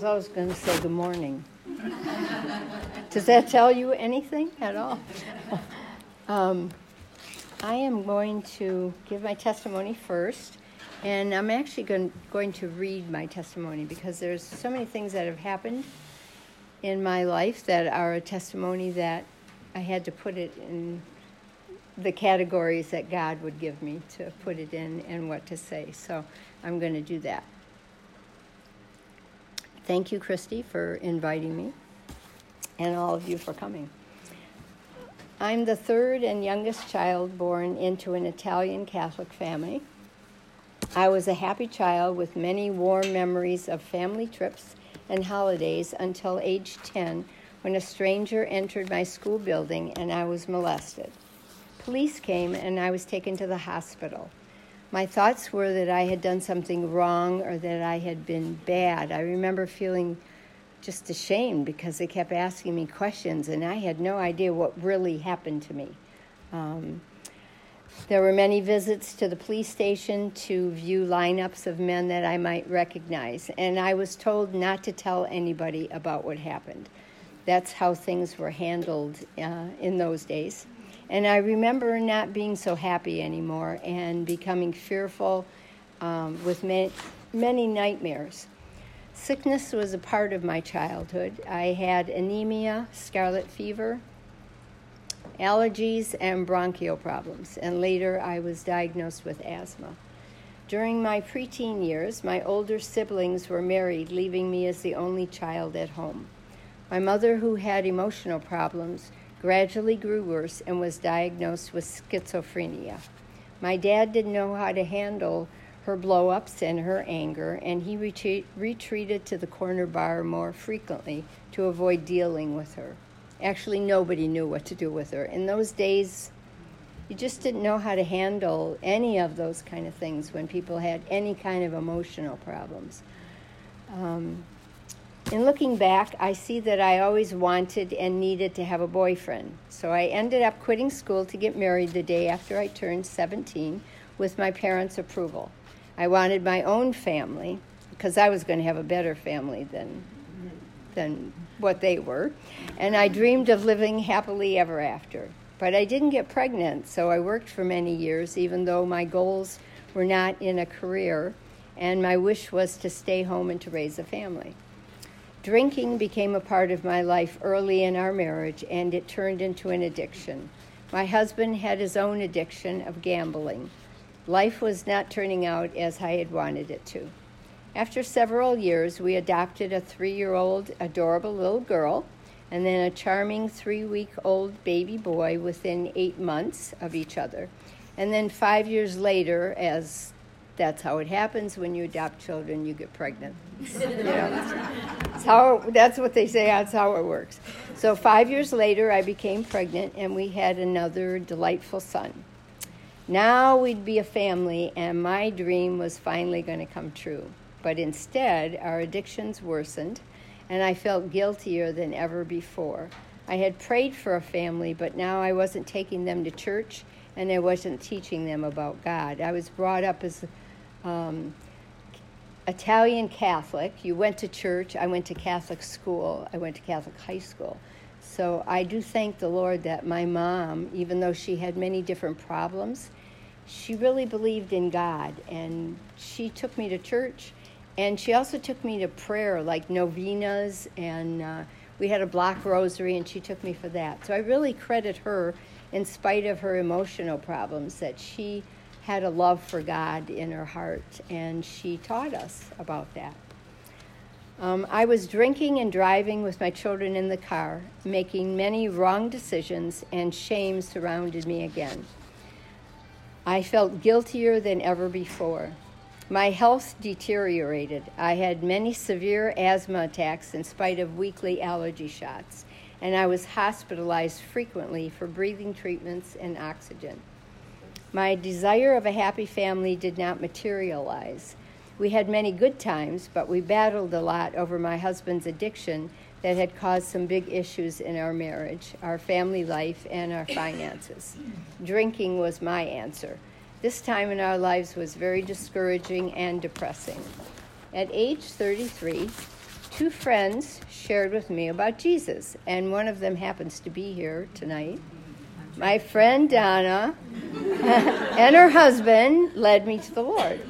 was always going to say good morning. Does that tell you anything at all? um, I am going to give my testimony first, and I'm actually going, going to read my testimony because there's so many things that have happened in my life that are a testimony that I had to put it in the categories that God would give me to put it in and what to say. So I'm going to do that. Thank you, Christy, for inviting me, and all of you for coming. I'm the third and youngest child born into an Italian Catholic family. I was a happy child with many warm memories of family trips and holidays until age 10 when a stranger entered my school building and I was molested. Police came and I was taken to the hospital. My thoughts were that I had done something wrong or that I had been bad. I remember feeling just ashamed because they kept asking me questions, and I had no idea what really happened to me. Um, there were many visits to the police station to view lineups of men that I might recognize, and I was told not to tell anybody about what happened. That's how things were handled uh, in those days. And I remember not being so happy anymore and becoming fearful um, with many, many nightmares. Sickness was a part of my childhood. I had anemia, scarlet fever, allergies, and bronchial problems, and later I was diagnosed with asthma. During my preteen years, my older siblings were married, leaving me as the only child at home. My mother, who had emotional problems, gradually grew worse and was diagnosed with schizophrenia. My dad didn't know how to handle her blow ups and her anger, and he retreat, retreated to the corner bar more frequently to avoid dealing with her. Actually, nobody knew what to do with her. In those days, you just didn't know how to handle any of those kind of things when people had any kind of emotional problems. Um, in looking back, I see that I always wanted and needed to have a boyfriend. So I ended up quitting school to get married the day after I turned 17 with my parents' approval. I wanted my own family because I was going to have a better family than than what they were, and I dreamed of living happily ever after. But I didn't get pregnant, so I worked for many years even though my goals were not in a career and my wish was to stay home and to raise a family. Drinking became a part of my life early in our marriage and it turned into an addiction. My husband had his own addiction of gambling. Life was not turning out as I had wanted it to. After several years, we adopted a three year old, adorable little girl, and then a charming three week old baby boy within eight months of each other. And then five years later, as that's how it happens when you adopt children, you get pregnant. you know, that's, how, that's what they say, that's how it works. So, five years later, I became pregnant, and we had another delightful son. Now we'd be a family, and my dream was finally going to come true. But instead, our addictions worsened, and I felt guiltier than ever before. I had prayed for a family, but now I wasn't taking them to church and I wasn't teaching them about God. I was brought up as um, Italian Catholic. You went to church. I went to Catholic school. I went to Catholic high school. So I do thank the Lord that my mom, even though she had many different problems, she really believed in God and she took me to church and she also took me to prayer like novenas and uh, we had a block rosary and she took me for that so i really credit her in spite of her emotional problems that she had a love for god in her heart and she taught us about that um, i was drinking and driving with my children in the car making many wrong decisions and shame surrounded me again I felt guiltier than ever before. My health deteriorated. I had many severe asthma attacks in spite of weekly allergy shots, and I was hospitalized frequently for breathing treatments and oxygen. My desire of a happy family did not materialize. We had many good times, but we battled a lot over my husband's addiction that had caused some big issues in our marriage, our family life, and our finances. Drinking was my answer. This time in our lives was very discouraging and depressing. At age 33, two friends shared with me about Jesus, and one of them happens to be here tonight. My friend Donna and her husband led me to the Lord.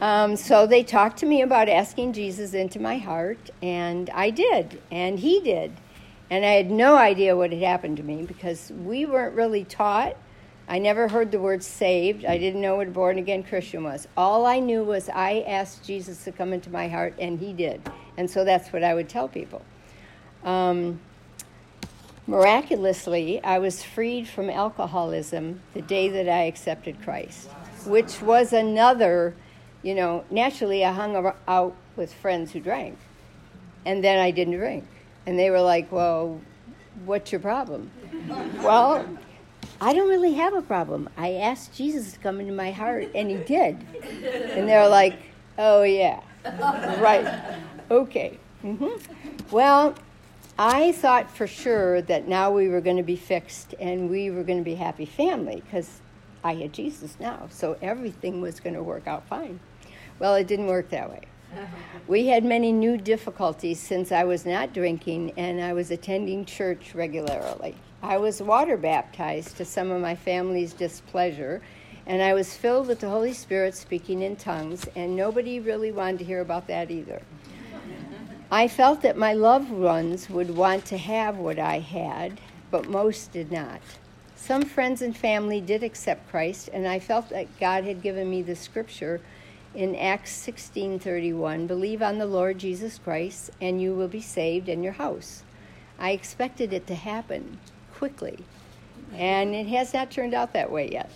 Um, so they talked to me about asking Jesus into my heart, and I did, and he did. And I had no idea what had happened to me because we weren't really taught. I never heard the word saved. I didn't know what a born again Christian was. All I knew was I asked Jesus to come into my heart, and he did. And so that's what I would tell people. Um, miraculously, I was freed from alcoholism the day that I accepted Christ, which was another, you know, naturally I hung out with friends who drank, and then I didn't drink. And they were like, Well, what's your problem? well, I don't really have a problem. I asked Jesus to come into my heart, and he did. And they're like, Oh, yeah. right. Okay. Mm-hmm. Well, I thought for sure that now we were going to be fixed and we were going to be happy family because I had Jesus now. So everything was going to work out fine. Well, it didn't work that way. We had many new difficulties since I was not drinking and I was attending church regularly. I was water baptized to some of my family's displeasure, and I was filled with the Holy Spirit speaking in tongues, and nobody really wanted to hear about that either. I felt that my loved ones would want to have what I had, but most did not. Some friends and family did accept Christ, and I felt that God had given me the scripture in Acts 16:31, "Believe on the Lord Jesus Christ, and you will be saved in your house." I expected it to happen quickly, and it has not turned out that way yet.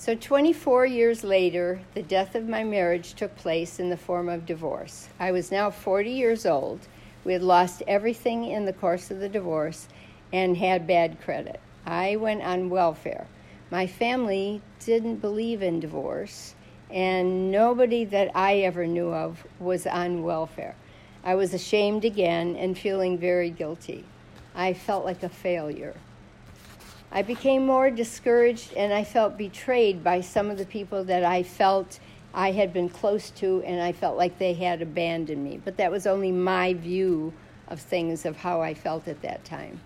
So 24 years later, the death of my marriage took place in the form of divorce. I was now 40 years old. We had lost everything in the course of the divorce and had bad credit. I went on welfare. My family didn't believe in divorce and nobody that I ever knew of was on welfare. I was ashamed again and feeling very guilty. I felt like a failure. I became more discouraged and I felt betrayed by some of the people that I felt I had been close to and I felt like they had abandoned me. But that was only my view of things, of how I felt at that time.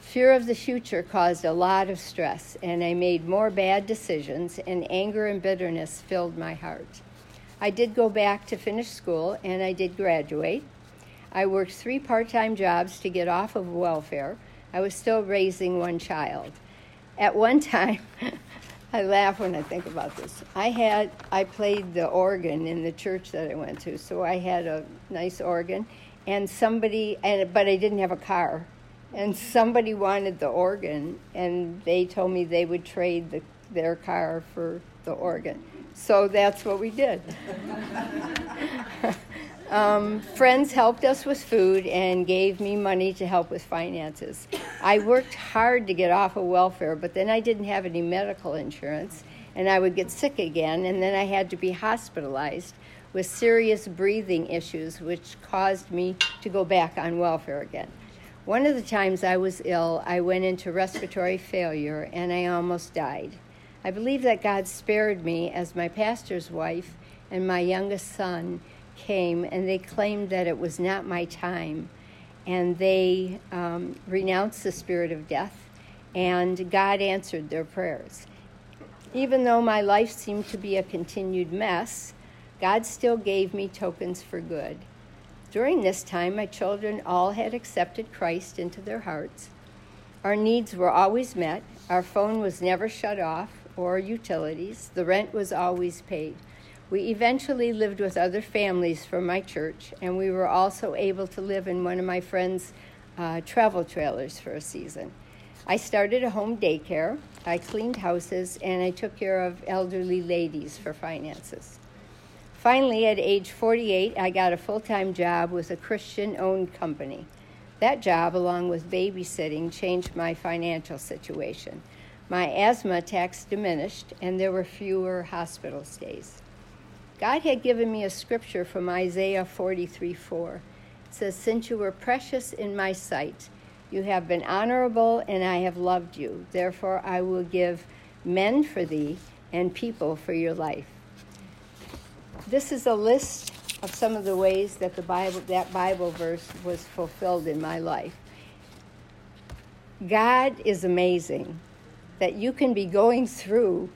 Fear of the future caused a lot of stress, and I made more bad decisions, and anger and bitterness filled my heart. I did go back to finish school, and I did graduate. I worked three part time jobs to get off of welfare. I was still raising one child. At one time, I laugh when I think about this. I had I played the organ in the church that I went to, so I had a nice organ, and somebody and but I didn't have a car, and somebody wanted the organ, and they told me they would trade the, their car for the organ. So that's what we did. um, friends helped us with food and gave me money to help with finances. I worked hard to get off of welfare, but then I didn't have any medical insurance, and I would get sick again, and then I had to be hospitalized with serious breathing issues, which caused me to go back on welfare again. One of the times I was ill, I went into respiratory failure and I almost died. I believe that God spared me as my pastor's wife and my youngest son came and they claimed that it was not my time and they um, renounced the spirit of death and God answered their prayers. Even though my life seemed to be a continued mess, God still gave me tokens for good. During this time, my children all had accepted Christ into their hearts. Our needs were always met. Our phone was never shut off, or utilities. The rent was always paid. We eventually lived with other families from my church, and we were also able to live in one of my friend's uh, travel trailers for a season. I started a home daycare, I cleaned houses, and I took care of elderly ladies for finances. Finally, at age 48, I got a full time job with a Christian owned company. That job, along with babysitting, changed my financial situation. My asthma attacks diminished, and there were fewer hospital stays. God had given me a scripture from Isaiah 43 4. It says, Since you were precious in my sight, you have been honorable, and I have loved you. Therefore, I will give men for thee and people for your life. This is a list of some of the ways that the Bible, that Bible verse was fulfilled in my life. God is amazing that you can be going through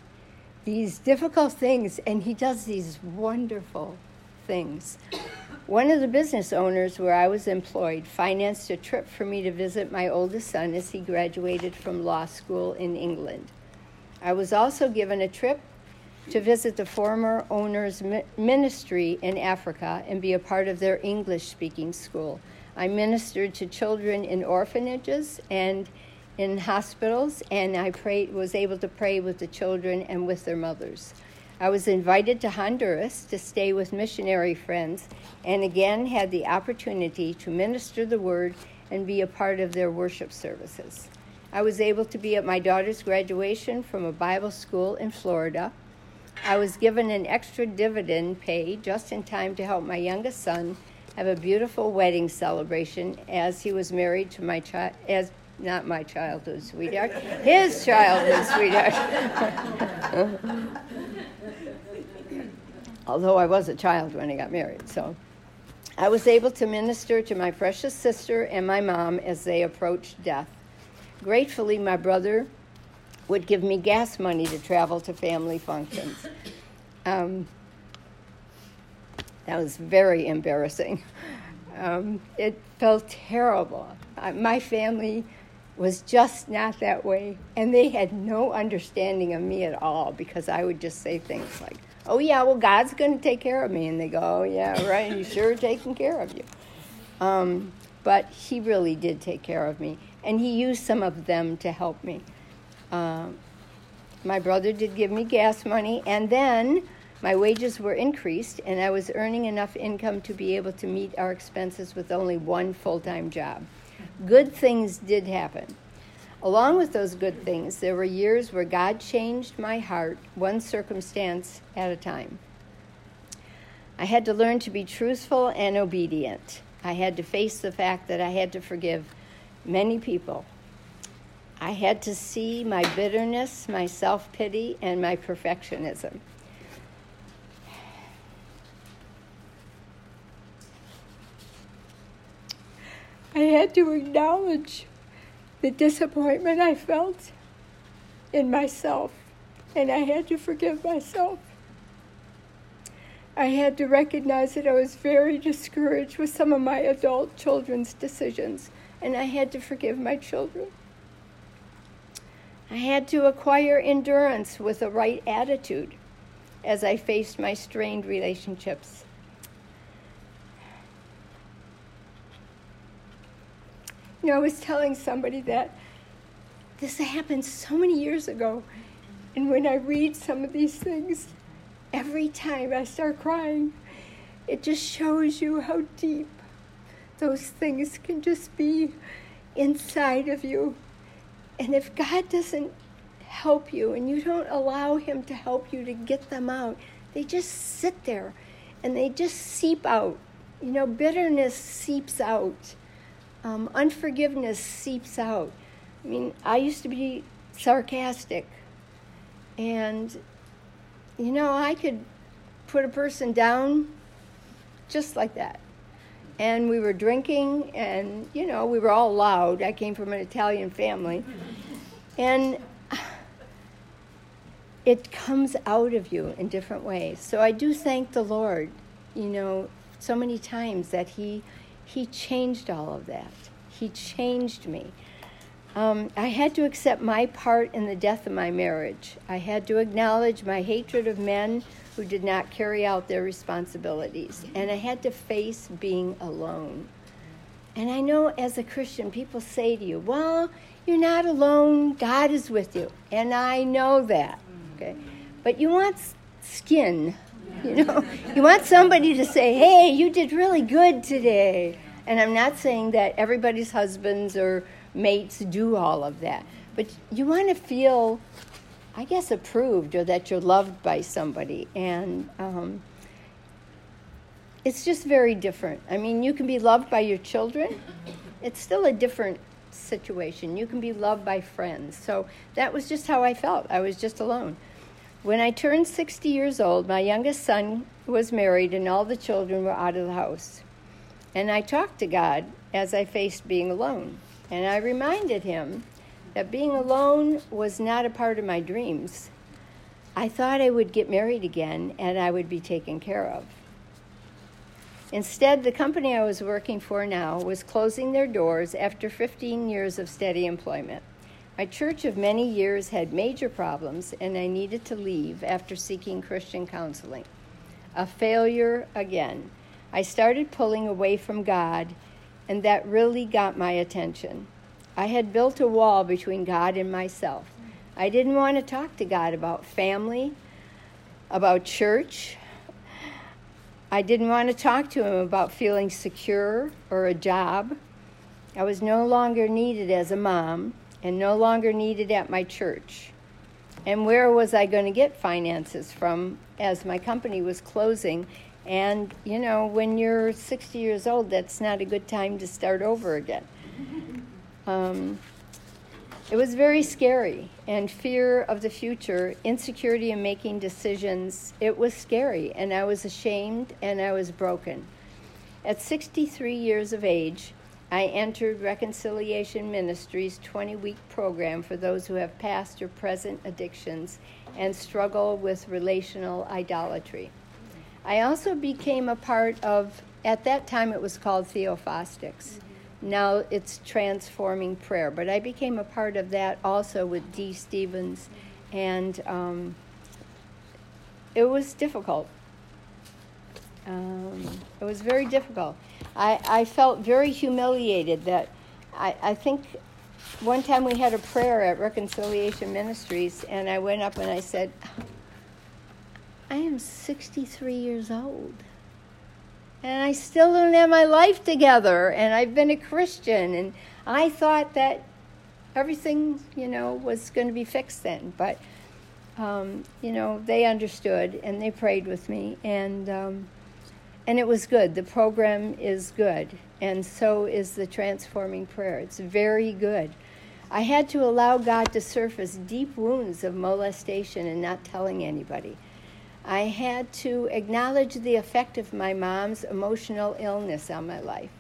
these difficult things and He does these wonderful things. One of the business owners where I was employed financed a trip for me to visit my oldest son as he graduated from law school in England. I was also given a trip to visit the former owner's ministry in Africa and be a part of their English speaking school. I ministered to children in orphanages and in hospitals, and I prayed, was able to pray with the children and with their mothers. I was invited to Honduras to stay with missionary friends and again had the opportunity to minister the word and be a part of their worship services. I was able to be at my daughter's graduation from a Bible school in Florida. I was given an extra dividend pay just in time to help my youngest son have a beautiful wedding celebration as he was married to my child as not my childhood sweetheart, his childhood sweetheart. although I was a child when I got married. So I was able to minister to my precious sister and my mom as they approached death. Gratefully, my brother would give me gas money to travel to family functions. Um, that was very embarrassing. Um, it felt terrible. Uh, my family was just not that way, and they had no understanding of me at all because I would just say things like, oh yeah, well God's going to take care of me, and they go, oh yeah, right, He's sure taking care of you. Um, but He really did take care of me, and He used some of them to help me. Um, my brother did give me gas money, and then my wages were increased, and I was earning enough income to be able to meet our expenses with only one full time job. Good things did happen. Along with those good things, there were years where God changed my heart, one circumstance at a time. I had to learn to be truthful and obedient. I had to face the fact that I had to forgive many people. I had to see my bitterness, my self pity, and my perfectionism. I had to acknowledge the disappointment I felt in myself, and I had to forgive myself. I had to recognize that I was very discouraged with some of my adult children's decisions, and I had to forgive my children. I had to acquire endurance with the right attitude as I faced my strained relationships. You know, I was telling somebody that this happened so many years ago. And when I read some of these things, every time I start crying, it just shows you how deep those things can just be inside of you. And if God doesn't help you and you don't allow Him to help you to get them out, they just sit there and they just seep out. You know, bitterness seeps out um, unforgiveness seeps out. I mean, I used to be sarcastic, and you know, I could put a person down just like that. And we were drinking, and you know, we were all loud. I came from an Italian family, and it comes out of you in different ways. So I do thank the Lord, you know, so many times that He he changed all of that. He changed me. Um, I had to accept my part in the death of my marriage. I had to acknowledge my hatred of men who did not carry out their responsibilities. And I had to face being alone. And I know as a Christian, people say to you, well, you're not alone, God is with you. And I know that. Okay? But you want skin you know, you want somebody to say, "Hey, you did really good today." And I'm not saying that everybody's husbands or mates do all of that, but you want to feel, I guess, approved or that you're loved by somebody, and um, it's just very different. I mean, you can be loved by your children; it's still a different situation. You can be loved by friends. So that was just how I felt. I was just alone. When I turned 60 years old, my youngest son was married and all the children were out of the house. And I talked to God as I faced being alone. And I reminded him that being alone was not a part of my dreams. I thought I would get married again and I would be taken care of. Instead, the company I was working for now was closing their doors after 15 years of steady employment. My church of many years had major problems, and I needed to leave after seeking Christian counseling. A failure again. I started pulling away from God, and that really got my attention. I had built a wall between God and myself. I didn't want to talk to God about family, about church. I didn't want to talk to Him about feeling secure or a job. I was no longer needed as a mom and no longer needed at my church. And where was I going to get finances from as my company was closing? And, you know, when you're 60 years old, that's not a good time to start over again. Um, it was very scary, and fear of the future, insecurity in making decisions, it was scary, and I was ashamed and I was broken. At 63 years of age, I entered Reconciliation Ministries' 20 week program for those who have past or present addictions and struggle with relational idolatry. I also became a part of, at that time it was called Theophostics. Now it's Transforming Prayer, but I became a part of that also with Dee Stevens, and um, it was difficult. Um, it was very difficult. I, I felt very humiliated that I, I think one time we had a prayer at Reconciliation Ministries, and I went up and I said, I am 63 years old. And I still don't have my life together, and I've been a Christian, and I thought that everything, you know, was going to be fixed then. But, um, you know, they understood and they prayed with me, and um, and it was good. The program is good, and so is the transforming prayer. It's very good. I had to allow God to surface deep wounds of molestation and not telling anybody. I had to acknowledge the effect of my mom's emotional illness on my life,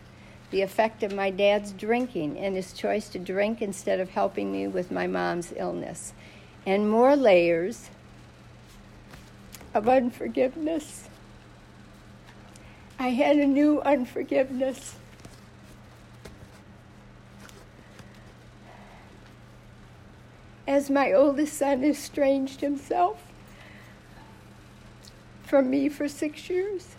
the effect of my dad's drinking and his choice to drink instead of helping me with my mom's illness, and more layers of unforgiveness. I had a new unforgiveness. As my oldest son estranged himself from me for six years.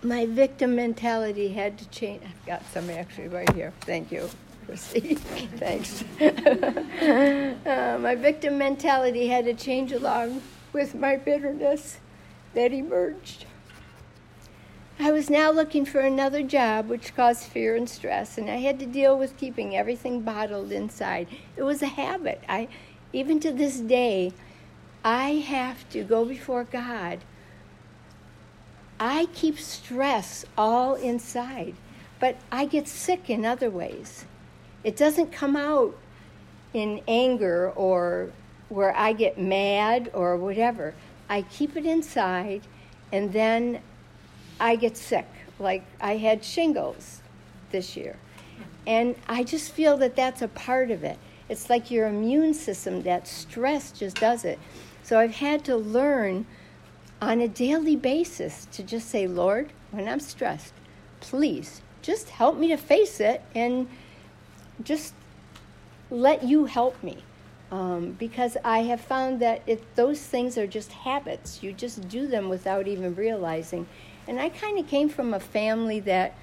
My victim mentality had to change. I've got some actually right here. Thank you. Thanks. uh, my victim mentality had to change along with my bitterness that emerged. I was now looking for another job, which caused fear and stress, and I had to deal with keeping everything bottled inside. It was a habit. I, even to this day, I have to go before God. I keep stress all inside, but I get sick in other ways. It doesn't come out in anger or where I get mad or whatever. I keep it inside and then I get sick. Like I had shingles this year. And I just feel that that's a part of it. It's like your immune system, that stress just does it. So I've had to learn on a daily basis to just say, Lord, when I'm stressed, please just help me to face it and just let you help me. Um, because I have found that it, those things are just habits. You just do them without even realizing. And I kind of came from a family that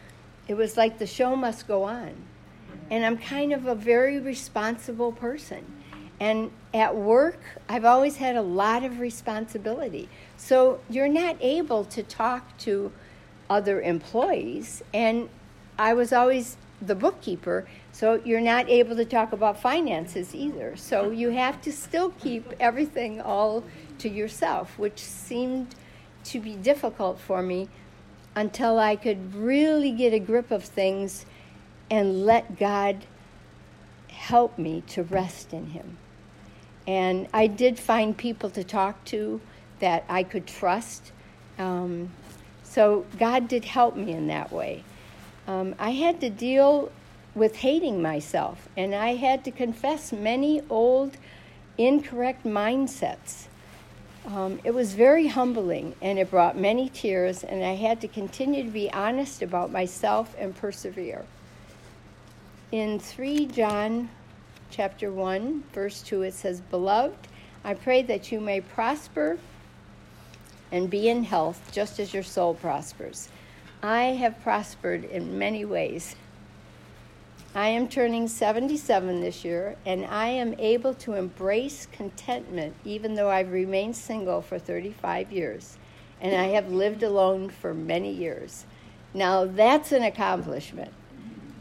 it was like the show must go on. And I'm kind of a very responsible person. And at work, I've always had a lot of responsibility. So you're not able to talk to other employees. And I was always the bookkeeper, so you're not able to talk about finances either. So you have to still keep everything all to yourself, which seemed to be difficult for me until I could really get a grip of things and let God help me to rest in Him. And I did find people to talk to that I could trust. Um, so God did help me in that way. Um, I had to deal with hating myself, and I had to confess many old, incorrect mindsets. Um, it was very humbling, and it brought many tears, and I had to continue to be honest about myself and persevere. In 3 John chapter 1, verse 2, it says, Beloved, I pray that you may prosper and be in health just as your soul prospers. I have prospered in many ways. I am turning 77 this year, and I am able to embrace contentment even though I've remained single for 35 years and I have lived alone for many years. Now, that's an accomplishment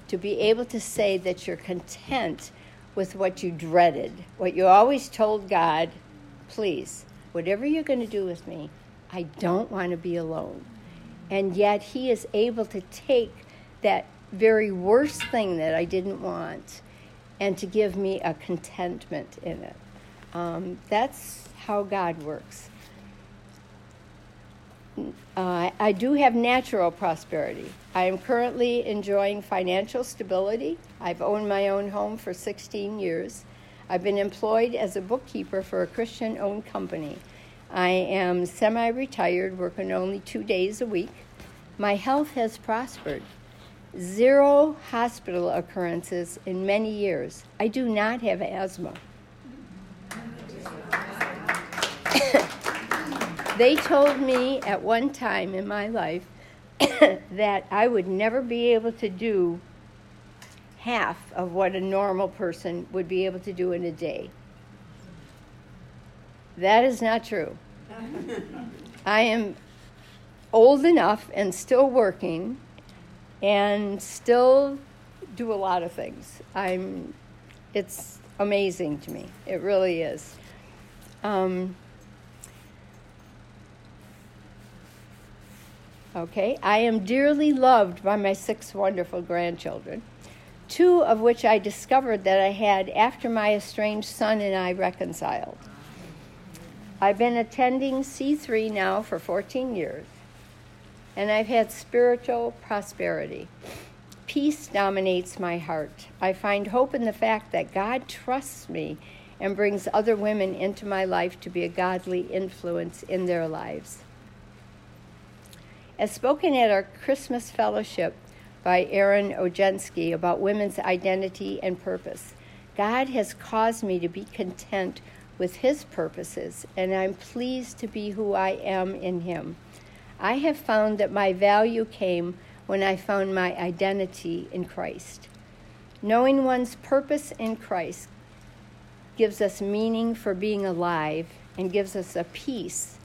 to be able to say that you're content with what you dreaded, what you always told God, please, whatever you're going to do with me, I don't want to be alone. And yet, He is able to take that very worst thing that I didn't want and to give me a contentment in it. Um, that's how God works. Uh, I do have natural prosperity. I am currently enjoying financial stability. I've owned my own home for 16 years. I've been employed as a bookkeeper for a Christian owned company. I am semi retired, working only two days a week. My health has prospered. Zero hospital occurrences in many years. I do not have asthma. They told me at one time in my life that I would never be able to do half of what a normal person would be able to do in a day. That is not true. I am old enough and still working and still do a lot of things. I'm it's amazing to me. It really is. Um, Okay, I am dearly loved by my six wonderful grandchildren, two of which I discovered that I had after my estranged son and I reconciled. I've been attending C3 now for 14 years, and I've had spiritual prosperity. Peace dominates my heart. I find hope in the fact that God trusts me and brings other women into my life to be a godly influence in their lives. As spoken at our Christmas fellowship by Aaron Ojensky about women's identity and purpose, God has caused me to be content with His purposes, and I'm pleased to be who I am in Him. I have found that my value came when I found my identity in Christ. Knowing one's purpose in Christ gives us meaning for being alive and gives us a peace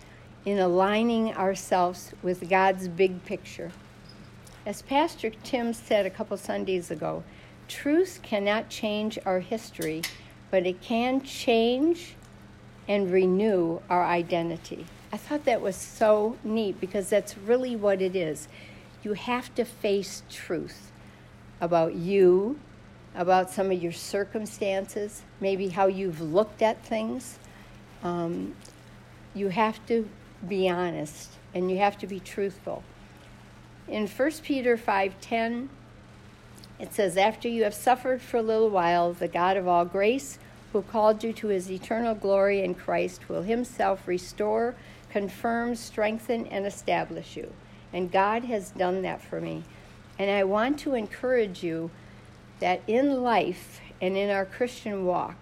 in aligning ourselves with God's big picture. As Pastor Tim said a couple Sundays ago, truth cannot change our history, but it can change and renew our identity. I thought that was so neat because that's really what it is. You have to face truth about you, about some of your circumstances, maybe how you've looked at things. Um, you have to be honest and you have to be truthful. In 1 Peter 5:10 it says after you have suffered for a little while the God of all grace who called you to his eternal glory in Christ will himself restore, confirm, strengthen and establish you. And God has done that for me. And I want to encourage you that in life and in our Christian walk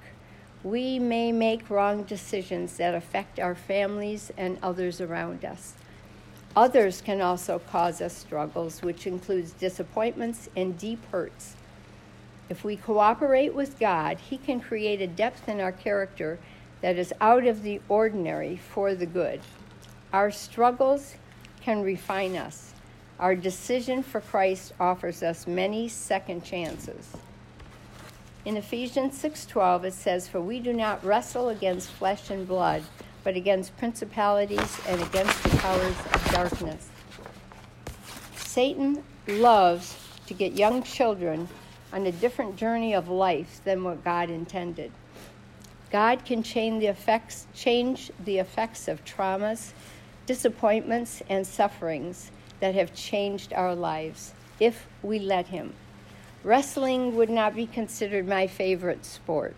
we may make wrong decisions that affect our families and others around us. Others can also cause us struggles, which includes disappointments and deep hurts. If we cooperate with God, He can create a depth in our character that is out of the ordinary for the good. Our struggles can refine us. Our decision for Christ offers us many second chances. In Ephesians 6:12 it says, "For we do not wrestle against flesh and blood, but against principalities and against the powers of darkness." Satan loves to get young children on a different journey of life than what God intended. God can change the effects, change the effects of traumas, disappointments, and sufferings that have changed our lives if we let Him. Wrestling would not be considered my favorite sport.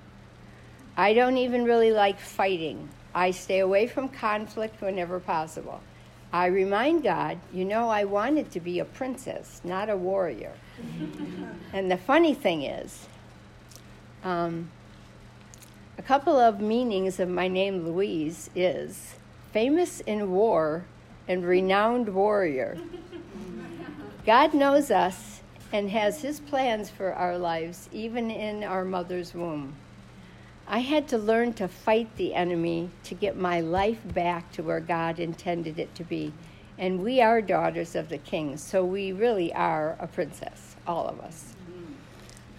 I don't even really like fighting. I stay away from conflict whenever possible. I remind God, you know, I wanted to be a princess, not a warrior. and the funny thing is, um, a couple of meanings of my name, Louise, is famous in war and renowned warrior. God knows us and has his plans for our lives, even in our mother's womb. I had to learn to fight the enemy to get my life back to where God intended it to be. And we are daughters of the king, so we really are a princess, all of us.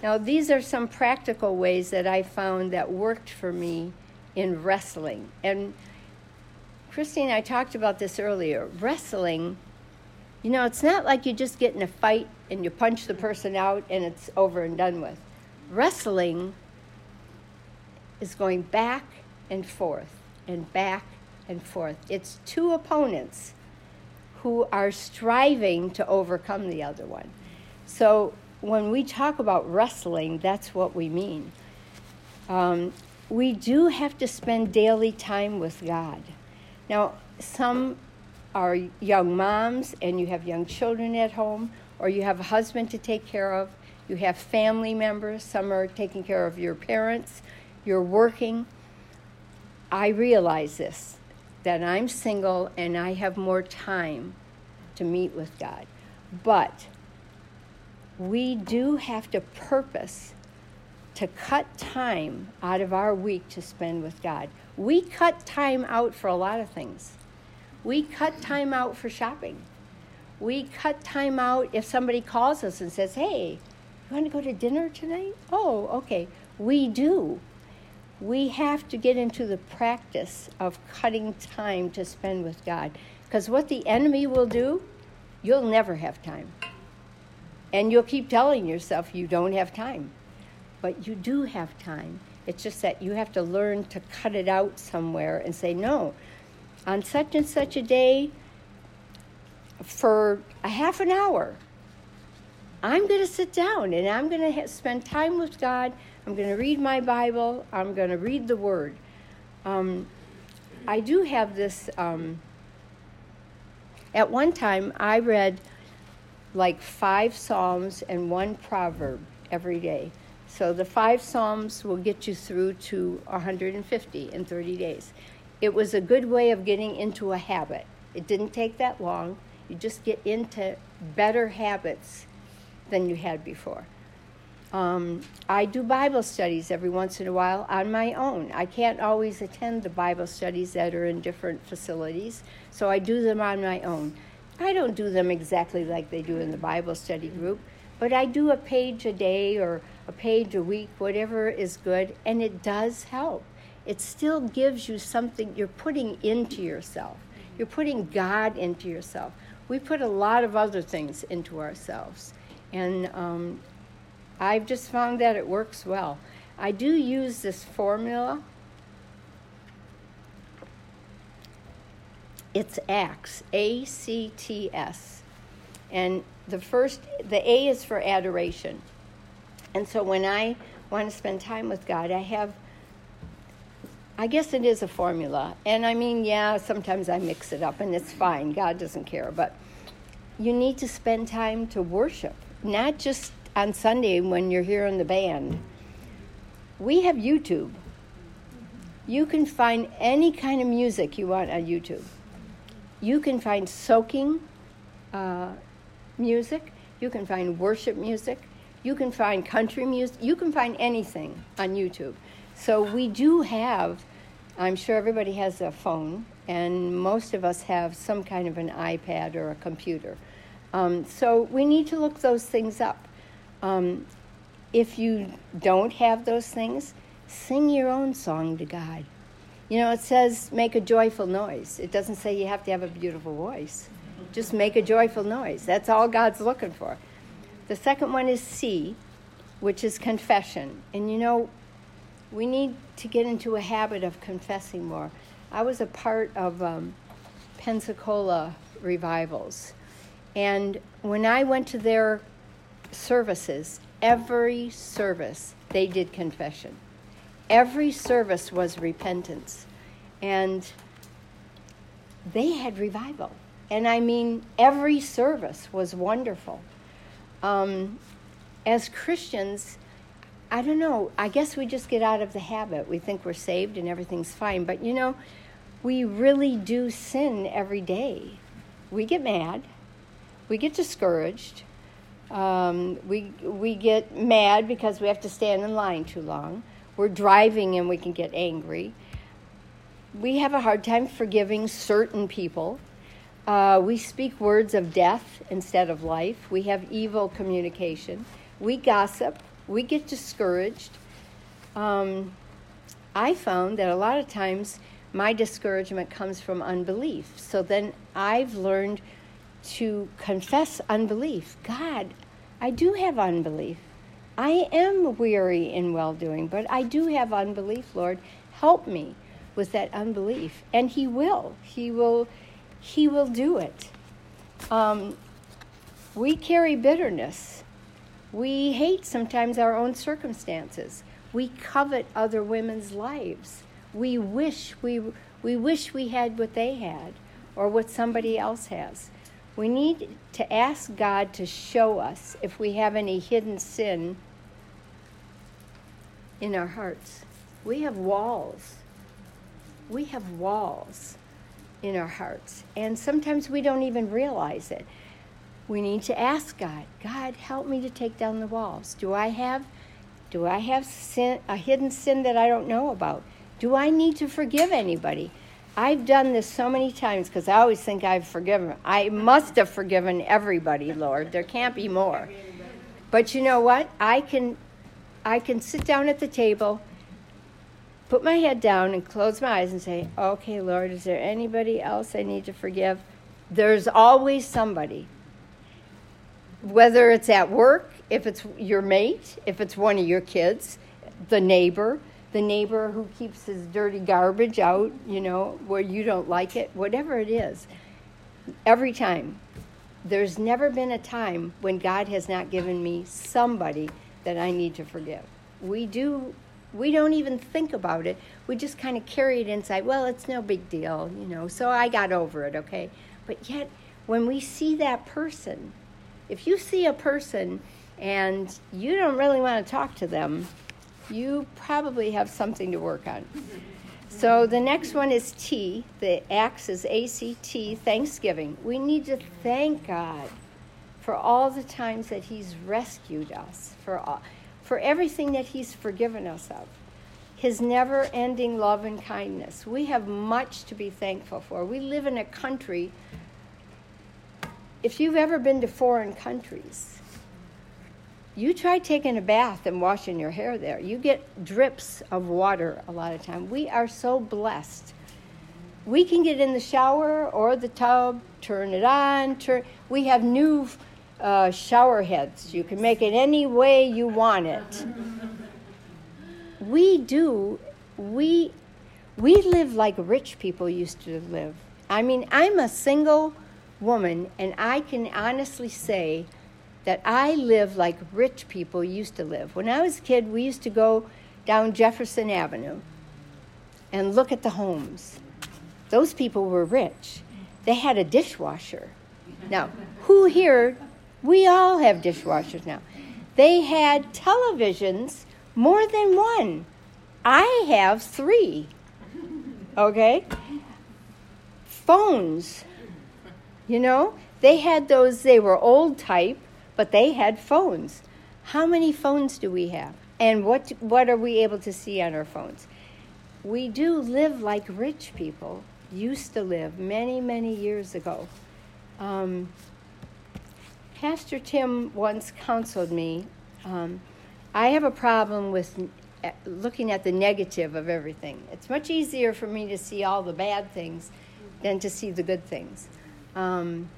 Now, these are some practical ways that I found that worked for me in wrestling. And Christine, I talked about this earlier. Wrestling, you know, it's not like you just get in a fight and you punch the person out and it's over and done with. Wrestling is going back and forth and back and forth. It's two opponents who are striving to overcome the other one. So when we talk about wrestling, that's what we mean. Um, we do have to spend daily time with God. Now, some are young moms and you have young children at home, or you have a husband to take care of, you have family members, some are taking care of your parents, you're working. I realize this that I'm single and I have more time to meet with God. But we do have to purpose to cut time out of our week to spend with God. We cut time out for a lot of things. We cut time out for shopping. We cut time out if somebody calls us and says, Hey, you want to go to dinner tonight? Oh, okay. We do. We have to get into the practice of cutting time to spend with God. Because what the enemy will do, you'll never have time. And you'll keep telling yourself you don't have time. But you do have time. It's just that you have to learn to cut it out somewhere and say, no, on such and such a day, for a half an hour, I'm going to sit down and I'm going to ha- spend time with God. I'm going to read my Bible. I'm going to read the Word. Um, I do have this. Um, at one time, I read like five Psalms and one proverb every day. So the five Psalms will get you through to 150 in 30 days. It was a good way of getting into a habit. It didn't take that long. You just get into better habits than you had before. Um, I do Bible studies every once in a while on my own. I can't always attend the Bible studies that are in different facilities, so I do them on my own. I don't do them exactly like they do in the Bible study group, but I do a page a day or a page a week, whatever is good, and it does help. It still gives you something you're putting into yourself. You're putting God into yourself. We put a lot of other things into ourselves. And um, I've just found that it works well. I do use this formula It's acts, A C T S. And the first, the A is for adoration. And so when I want to spend time with God, I have, I guess it is a formula. And I mean, yeah, sometimes I mix it up and it's fine. God doesn't care. But you need to spend time to worship, not just on Sunday when you're here in the band. We have YouTube. You can find any kind of music you want on YouTube you can find soaking uh, music, you can find worship music, you can find country music, you can find anything on YouTube. So we do have, I'm sure everybody has a phone, and most of us have some kind of an iPad or a computer. Um, so we need to look those things up. Um, if you don't have those things, sing your own song to God. You know, it says make a joyful noise. It doesn't say you have to have a beautiful voice. Just make a joyful noise. That's all God's looking for. The second one is C, which is confession. And you know, we need to get into a habit of confessing more. I was a part of um, Pensacola revivals, and when I went to their services, every service they did confession. Every service was repentance. And they had revival. And I mean, every service was wonderful. Um, as Christians, I don't know, I guess we just get out of the habit. We think we're saved and everything's fine. But you know, we really do sin every day. We get mad, we get discouraged, um, we, we get mad because we have to stand in line too long. We're driving and we can get angry. We have a hard time forgiving certain people. Uh, we speak words of death instead of life. We have evil communication. We gossip. We get discouraged. Um, I found that a lot of times my discouragement comes from unbelief. So then I've learned to confess unbelief. God, I do have unbelief. I am weary in well doing, but I do have unbelief, Lord. Help me with that unbelief. And He will. He will he will do it. Um, we carry bitterness. We hate sometimes our own circumstances. We covet other women's lives. We wish we, we wish we had what they had or what somebody else has. We need to ask God to show us if we have any hidden sin in our hearts. We have walls. We have walls in our hearts. And sometimes we don't even realize it. We need to ask God, God, help me to take down the walls. Do I have do I have sin, a hidden sin that I don't know about? Do I need to forgive anybody? I've done this so many times because I always think I've forgiven. I must have forgiven everybody, Lord. There can't be more. But you know what? I can I can sit down at the table put my head down and close my eyes and say, Okay, Lord, is there anybody else I need to forgive? There's always somebody. Whether it's at work, if it's your mate, if it's one of your kids, the neighbor, the neighbor who keeps his dirty garbage out, you know, where you don't like it, whatever it is. Every time. There's never been a time when God has not given me somebody that I need to forgive. We do we don't even think about it. We just kind of carry it inside. Well, it's no big deal, you know. So I got over it, okay? But yet, when we see that person, if you see a person and you don't really want to talk to them, you probably have something to work on. So the next one is T. The Acts is ACT, Thanksgiving. We need to thank God for all the times that He's rescued us, for all for everything that He's forgiven us of. His never ending love and kindness. We have much to be thankful for. We live in a country, if you've ever been to foreign countries, you try taking a bath and washing your hair there. You get drips of water a lot of time. We are so blessed. We can get in the shower or the tub, turn it on, turn. We have new uh, shower heads. You can make it any way you want it. We do, we, we live like rich people used to live. I mean, I'm a single woman, and I can honestly say that I live like rich people used to live. When I was a kid, we used to go down Jefferson Avenue and look at the homes. Those people were rich. They had a dishwasher. Now, who here we all have dishwashers now. They had televisions, more than one. I have three. Okay? Phones. You know, they had those, they were old type, but they had phones. How many phones do we have? And what, what are we able to see on our phones? We do live like rich people used to live many, many years ago. Um, Pastor Tim once counseled me. Um, I have a problem with uh, looking at the negative of everything. It's much easier for me to see all the bad things than to see the good things. Um,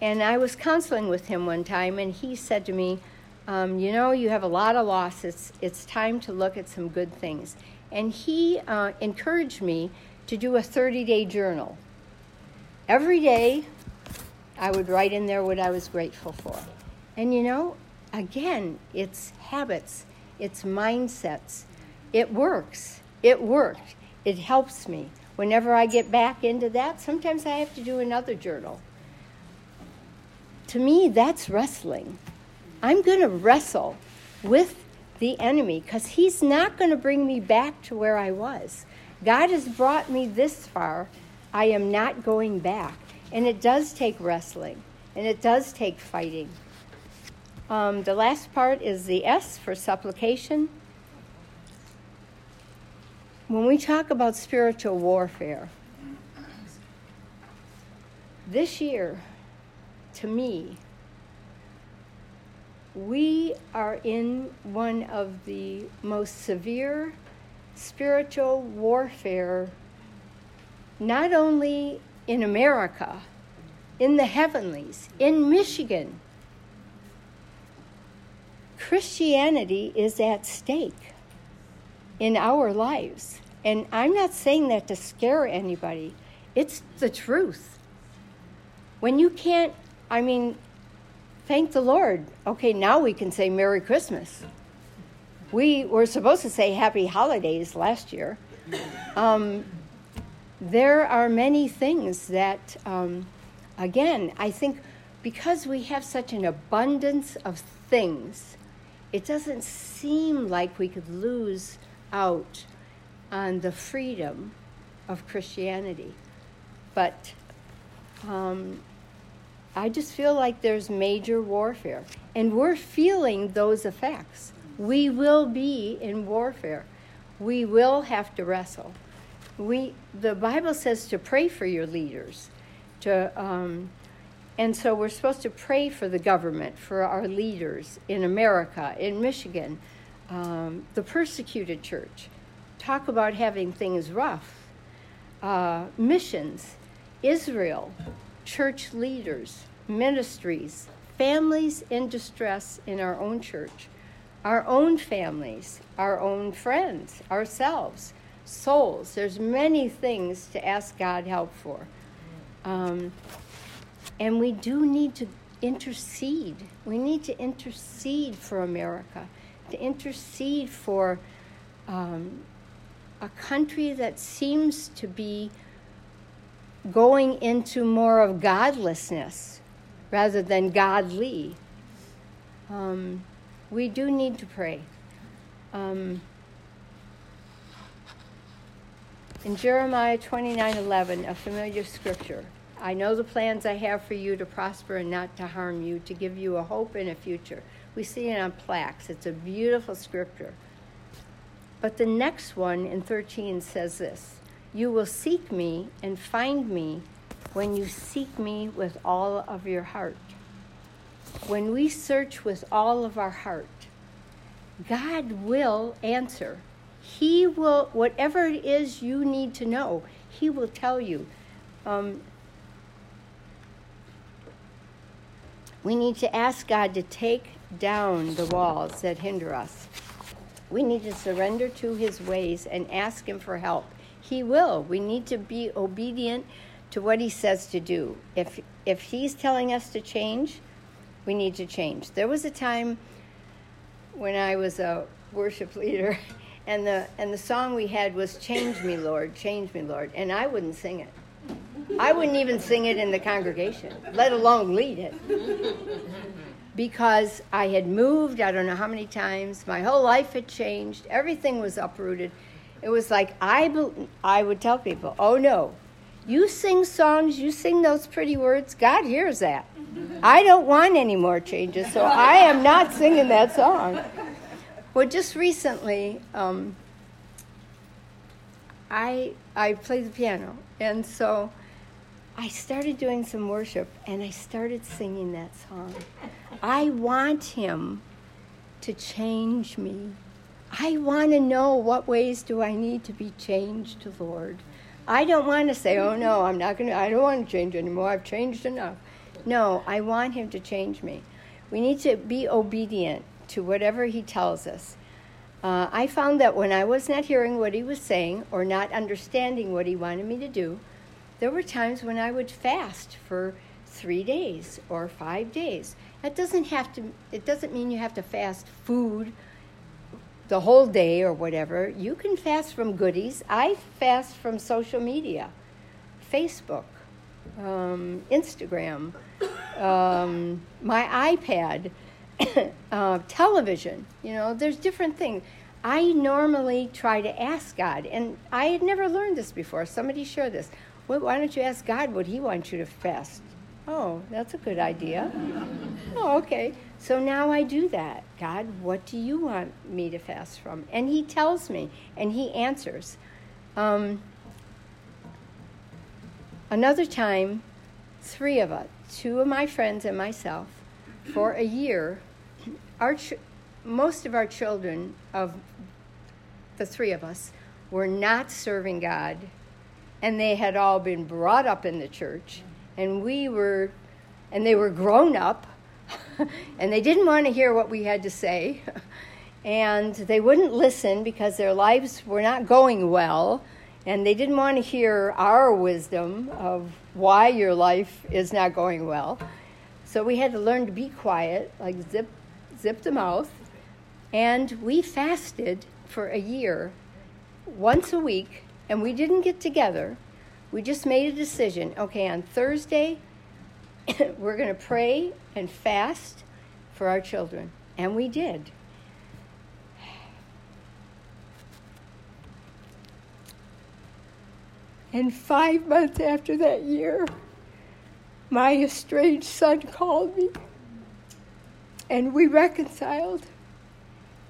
and I was counseling with him one time, and he said to me, um, you know, you have a lot of loss. It's, it's time to look at some good things. And he uh, encouraged me to do a 30 day journal. Every day, I would write in there what I was grateful for. And you know, again, it's habits, it's mindsets. It works. It worked. It helps me. Whenever I get back into that, sometimes I have to do another journal. To me, that's wrestling. I'm going to wrestle with the enemy because he's not going to bring me back to where I was. God has brought me this far. I am not going back. And it does take wrestling and it does take fighting. Um, the last part is the S for supplication. When we talk about spiritual warfare, this year, to me, we are in one of the most severe spiritual warfare, not only in America, in the heavenlies, in Michigan. Christianity is at stake in our lives. And I'm not saying that to scare anybody, it's the truth. When you can't, I mean, thank the Lord. Okay, now we can say Merry Christmas. We were supposed to say Happy Holidays last year. Um, there are many things that, um, again, I think because we have such an abundance of things, it doesn't seem like we could lose out on the freedom of Christianity. But um, I just feel like there's major warfare. And we're feeling those effects. We will be in warfare. We will have to wrestle. We, the Bible says to pray for your leaders. To, um, and so we're supposed to pray for the government, for our leaders in America, in Michigan, um, the persecuted church. Talk about having things rough. Uh, missions, Israel, church leaders, ministries, families in distress in our own church, our own families, our own friends, ourselves, souls. There's many things to ask God help for. Um, and we do need to intercede. We need to intercede for America, to intercede for um, a country that seems to be going into more of godlessness rather than godly. Um, we do need to pray. Um, in Jeremiah 29 11, a familiar scripture, I know the plans I have for you to prosper and not to harm you, to give you a hope and a future. We see it on plaques. It's a beautiful scripture. But the next one in 13 says this you will seek me and find me when you seek me with all of your heart. When we search with all of our heart, God will answer. He will, whatever it is you need to know, He will tell you. Um, we need to ask God to take down the walls that hinder us. We need to surrender to His ways and ask Him for help he will. We need to be obedient to what he says to do. If if he's telling us to change, we need to change. There was a time when I was a worship leader and the and the song we had was change me lord change me lord and i wouldn't sing it i wouldn't even sing it in the congregation let alone lead it because i had moved i don't know how many times my whole life had changed everything was uprooted it was like I, be, I would tell people, oh no, you sing songs, you sing those pretty words, God hears that. I don't want any more changes, so I am not singing that song. Well, just recently, um, I I play the piano, and so I started doing some worship, and I started singing that song. I want Him to change me. I want to know what ways do I need to be changed, Lord. I don't want to say, oh no, I'm not going to, I don't want to change anymore. I've changed enough. No, I want Him to change me. We need to be obedient to whatever He tells us. Uh, I found that when I was not hearing what He was saying or not understanding what He wanted me to do, there were times when I would fast for three days or five days. That doesn't have to, it doesn't mean you have to fast food the whole day or whatever. You can fast from goodies. I fast from social media, Facebook, um, Instagram, um, my iPad, uh, television. You know, there's different things. I normally try to ask God, and I had never learned this before. Somebody shared this. Well, why don't you ask God what He wants you to fast? Oh, that's a good idea. oh, okay. So now I do that. God, what do you want me to fast from? And He tells me, and He answers. Um, another time, three of us, two of my friends and myself, for a year, our ch- most of our children, of the three of us, were not serving God, and they had all been brought up in the church, and we were, and they were grown up, and they didn't want to hear what we had to say, and they wouldn't listen because their lives were not going well, and they didn't want to hear our wisdom of why your life is not going well. So we had to learn to be quiet, like zip, zip the mouth. And we fasted for a year, once a week, and we didn't get together. We just made a decision. Okay, on Thursday, we're going to pray and fast for our children. And we did. And five months after that year, my estranged son called me and we reconciled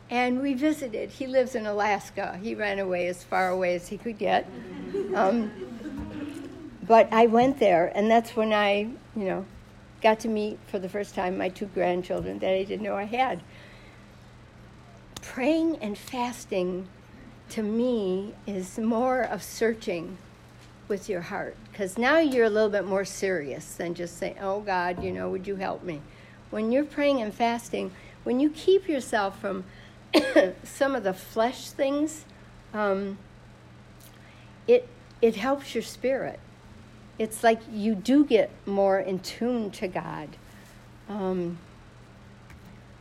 and we visited. He lives in Alaska. He ran away as far away as he could get. Um, but I went there, and that's when I, you know, got to meet for the first time my two grandchildren that I didn't know I had. Praying and fasting to me is more of searching with your heart because now you're a little bit more serious than just saying, Oh God, you know, would you help me? When you're praying and fasting, when you keep yourself from some of the flesh things, um, it, it helps your spirit. It's like you do get more in tune to God. Um,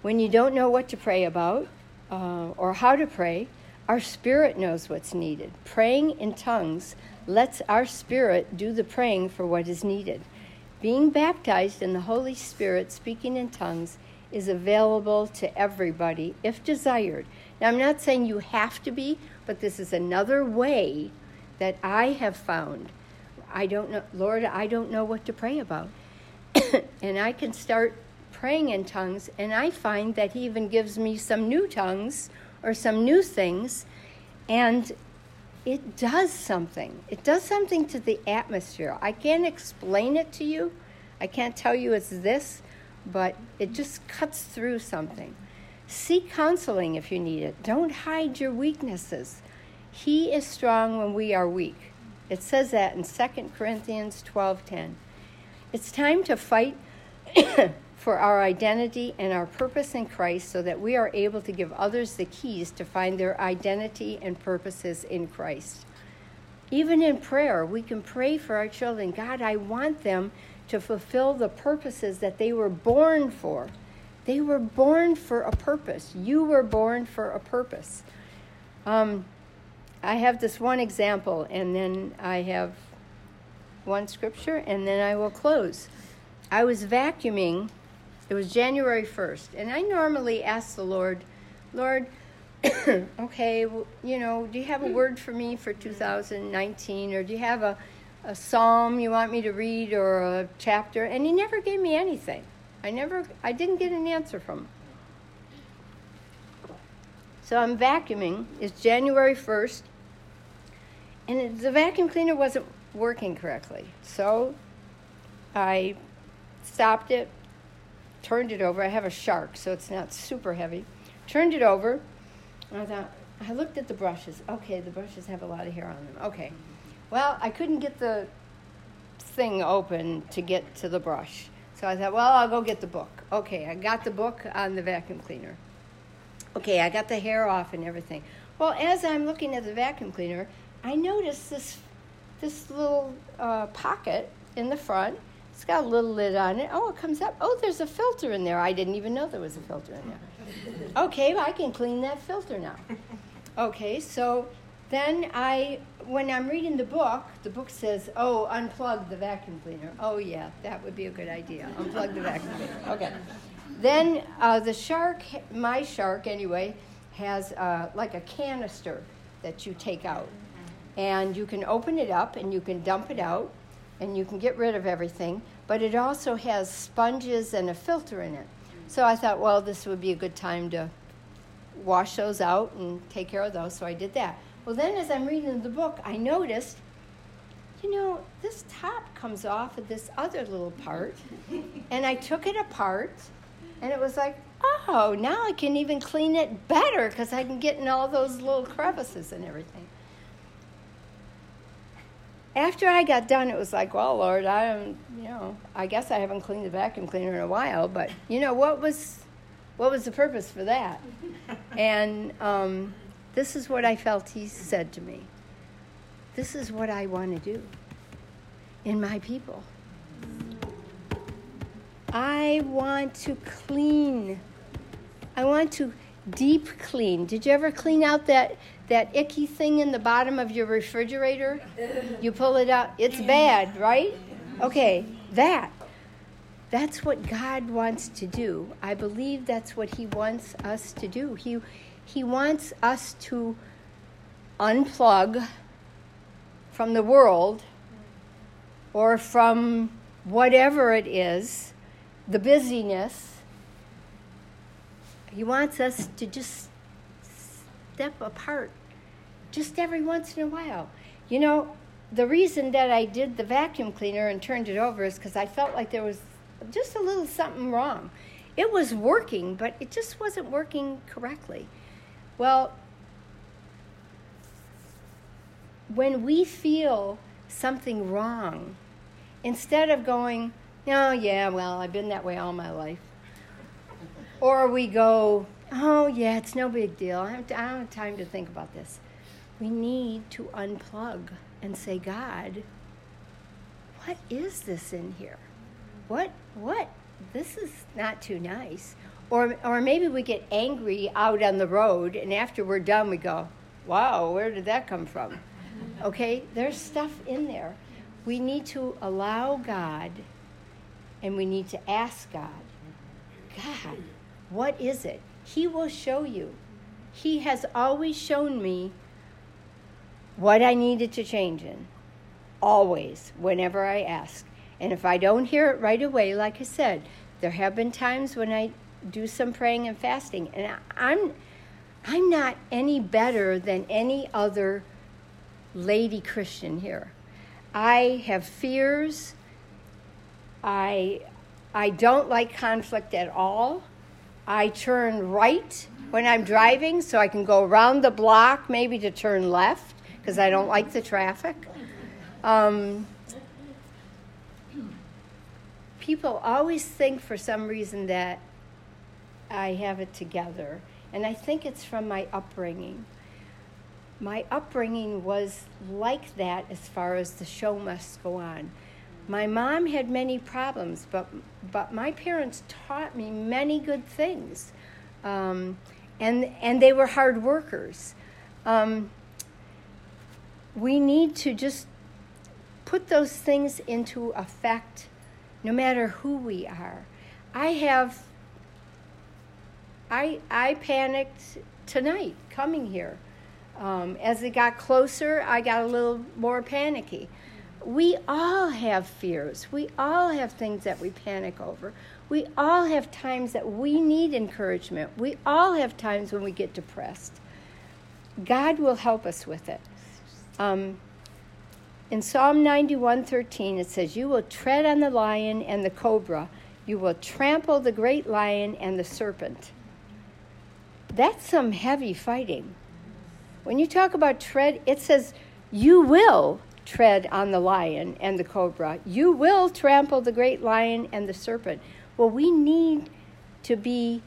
when you don't know what to pray about uh, or how to pray, our spirit knows what's needed. Praying in tongues lets our spirit do the praying for what is needed. Being baptized in the Holy Spirit, speaking in tongues, is available to everybody if desired. Now, I'm not saying you have to be, but this is another way that I have found. I don't know, Lord, I don't know what to pray about. and I can start praying in tongues, and I find that He even gives me some new tongues or some new things, and it does something. It does something to the atmosphere. I can't explain it to you. I can't tell you it's this, but it just cuts through something. Seek counseling if you need it. Don't hide your weaknesses. He is strong when we are weak. It says that in 2 Corinthians 12:10. It's time to fight for our identity and our purpose in Christ so that we are able to give others the keys to find their identity and purposes in Christ. Even in prayer, we can pray for our children God, I want them to fulfill the purposes that they were born for. They were born for a purpose. You were born for a purpose. Um, I have this one example, and then I have one scripture, and then I will close. I was vacuuming it was January 1st. And I normally ask the Lord, Lord, okay, well, you know, do you have a word for me for 2019? Or do you have a, a psalm you want me to read or a chapter? And he never gave me anything. I never, I didn't get an answer from him. So I'm vacuuming. It's January 1st. And the vacuum cleaner wasn't working correctly. So I stopped it, turned it over. I have a shark, so it's not super heavy. Turned it over. I thought, I looked at the brushes. Okay, the brushes have a lot of hair on them. Okay. Well, I couldn't get the thing open to get to the brush. So I thought, well, I'll go get the book. Okay, I got the book on the vacuum cleaner. Okay, I got the hair off and everything. Well, as I'm looking at the vacuum cleaner, I notice this this little uh, pocket in the front. It's got a little lid on it. Oh, it comes up. Oh, there's a filter in there. I didn't even know there was a filter in there. Okay, well, I can clean that filter now. Okay, so then I, when I'm reading the book, the book says, "Oh, unplug the vacuum cleaner." Oh yeah, that would be a good idea. Unplug the vacuum cleaner. Okay. Then uh, the shark, my shark anyway, has uh, like a canister that you take out. And you can open it up and you can dump it out and you can get rid of everything. But it also has sponges and a filter in it. So I thought, well, this would be a good time to wash those out and take care of those. So I did that. Well, then as I'm reading the book, I noticed, you know, this top comes off of this other little part. And I took it apart and it was like, oh, now I can even clean it better because I can get in all those little crevices and everything. After I got done, it was like, well, Lord, I am, you know, I guess I haven't cleaned the vacuum cleaner in a while, but you know what was, what was the purpose for that? and um, this is what I felt He said to me. This is what I want to do in my people. I want to clean. I want to deep clean. Did you ever clean out that, that icky thing in the bottom of your refrigerator? You pull it out, it's bad, right? Okay, that. That's what God wants to do. I believe that's what He wants us to do. He, he wants us to unplug from the world or from whatever it is the busyness. He wants us to just step apart just every once in a while. You know, the reason that I did the vacuum cleaner and turned it over is because I felt like there was just a little something wrong. It was working, but it just wasn't working correctly. Well, when we feel something wrong, instead of going, oh, yeah, well, I've been that way all my life. Or we go, oh, yeah, it's no big deal. I don't have time to think about this. We need to unplug and say, God, what is this in here? What, what? This is not too nice. Or, or maybe we get angry out on the road, and after we're done, we go, wow, where did that come from? Okay, there's stuff in there. We need to allow God and we need to ask God, God, what is it? He will show you. He has always shown me what I needed to change in, always, whenever I ask. And if I don't hear it right away, like I said, there have been times when I do some praying and fasting, and I'm I'm not any better than any other lady Christian here. I have fears I, I don't like conflict at all. I turn right when I'm driving so I can go around the block, maybe to turn left because I don't like the traffic. Um, people always think for some reason that I have it together, and I think it's from my upbringing. My upbringing was like that as far as the show must go on. My mom had many problems, but, but my parents taught me many good things. Um, and, and they were hard workers. Um, we need to just put those things into effect no matter who we are. I have, I, I panicked tonight coming here. Um, as it got closer, I got a little more panicky we all have fears. We all have things that we panic over. We all have times that we need encouragement. We all have times when we get depressed. God will help us with it. Um, in Psalm 91:13 it says, "You will tread on the lion and the cobra; you will trample the great lion and the serpent." That's some heavy fighting. When you talk about tread, it says, "You will tread on the lion and the cobra. You will trample the great lion and the serpent. Well, we need to be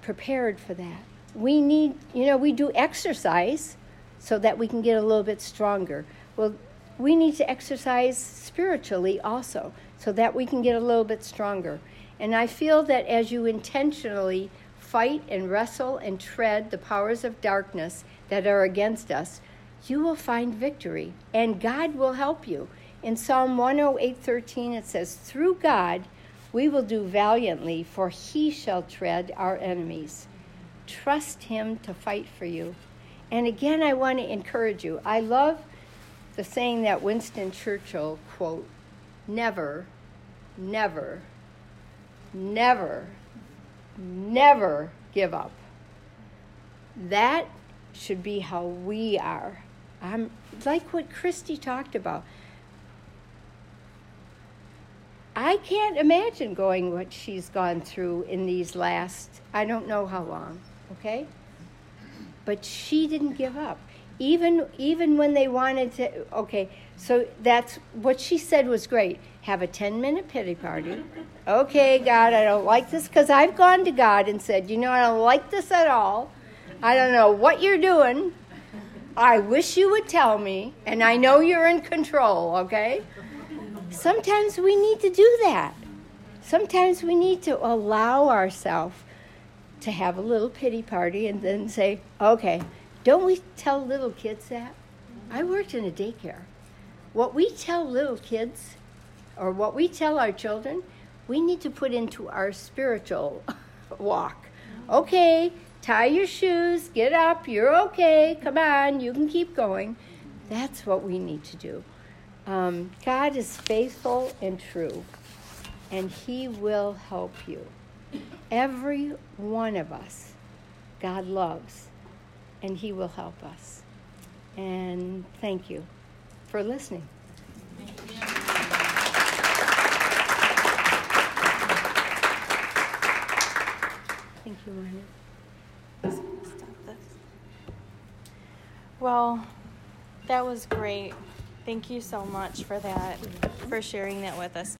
prepared for that. we need, you know, we do exercise so that we can get a little bit stronger. Well, we need to exercise spiritually also so that we can get a little bit stronger. And I feel that as you intentionally fight and wrestle and tread the powers of darkness that are against us, you will find victory and God will help you. In Psalm 108:13 it says, "Through God we will do valiantly, for he shall tread our enemies." Trust him to fight for you. And again I want to encourage you. I love the saying that Winston Churchill quote, "Never, never, never, never give up." That should be how we are. I'm like what Christy talked about. I can't imagine going what she's gone through in these last, I don't know how long, okay? But she didn't give up. Even even when they wanted to okay, so that's what she said was great. Have a 10 minute pity party. Okay, God, I don't like this because I've gone to God and said, you know, I don't like this at all. I don't know what you're doing. I wish you would tell me, and I know you're in control, okay? Sometimes we need to do that. Sometimes we need to allow ourselves to have a little pity party and then say, okay, don't we tell little kids that? I worked in a daycare. What we tell little kids or what we tell our children, we need to put into our spiritual walk. Okay, tie your shoes, get up, you're okay, come on, you can keep going. That's what we need to do. Um, God is faithful and true, and He will help you. Every one of us, God loves, and He will help us. And thank you for listening. Thank you, Marnie. Well, that was great. Thank you so much for that, for sharing that with us.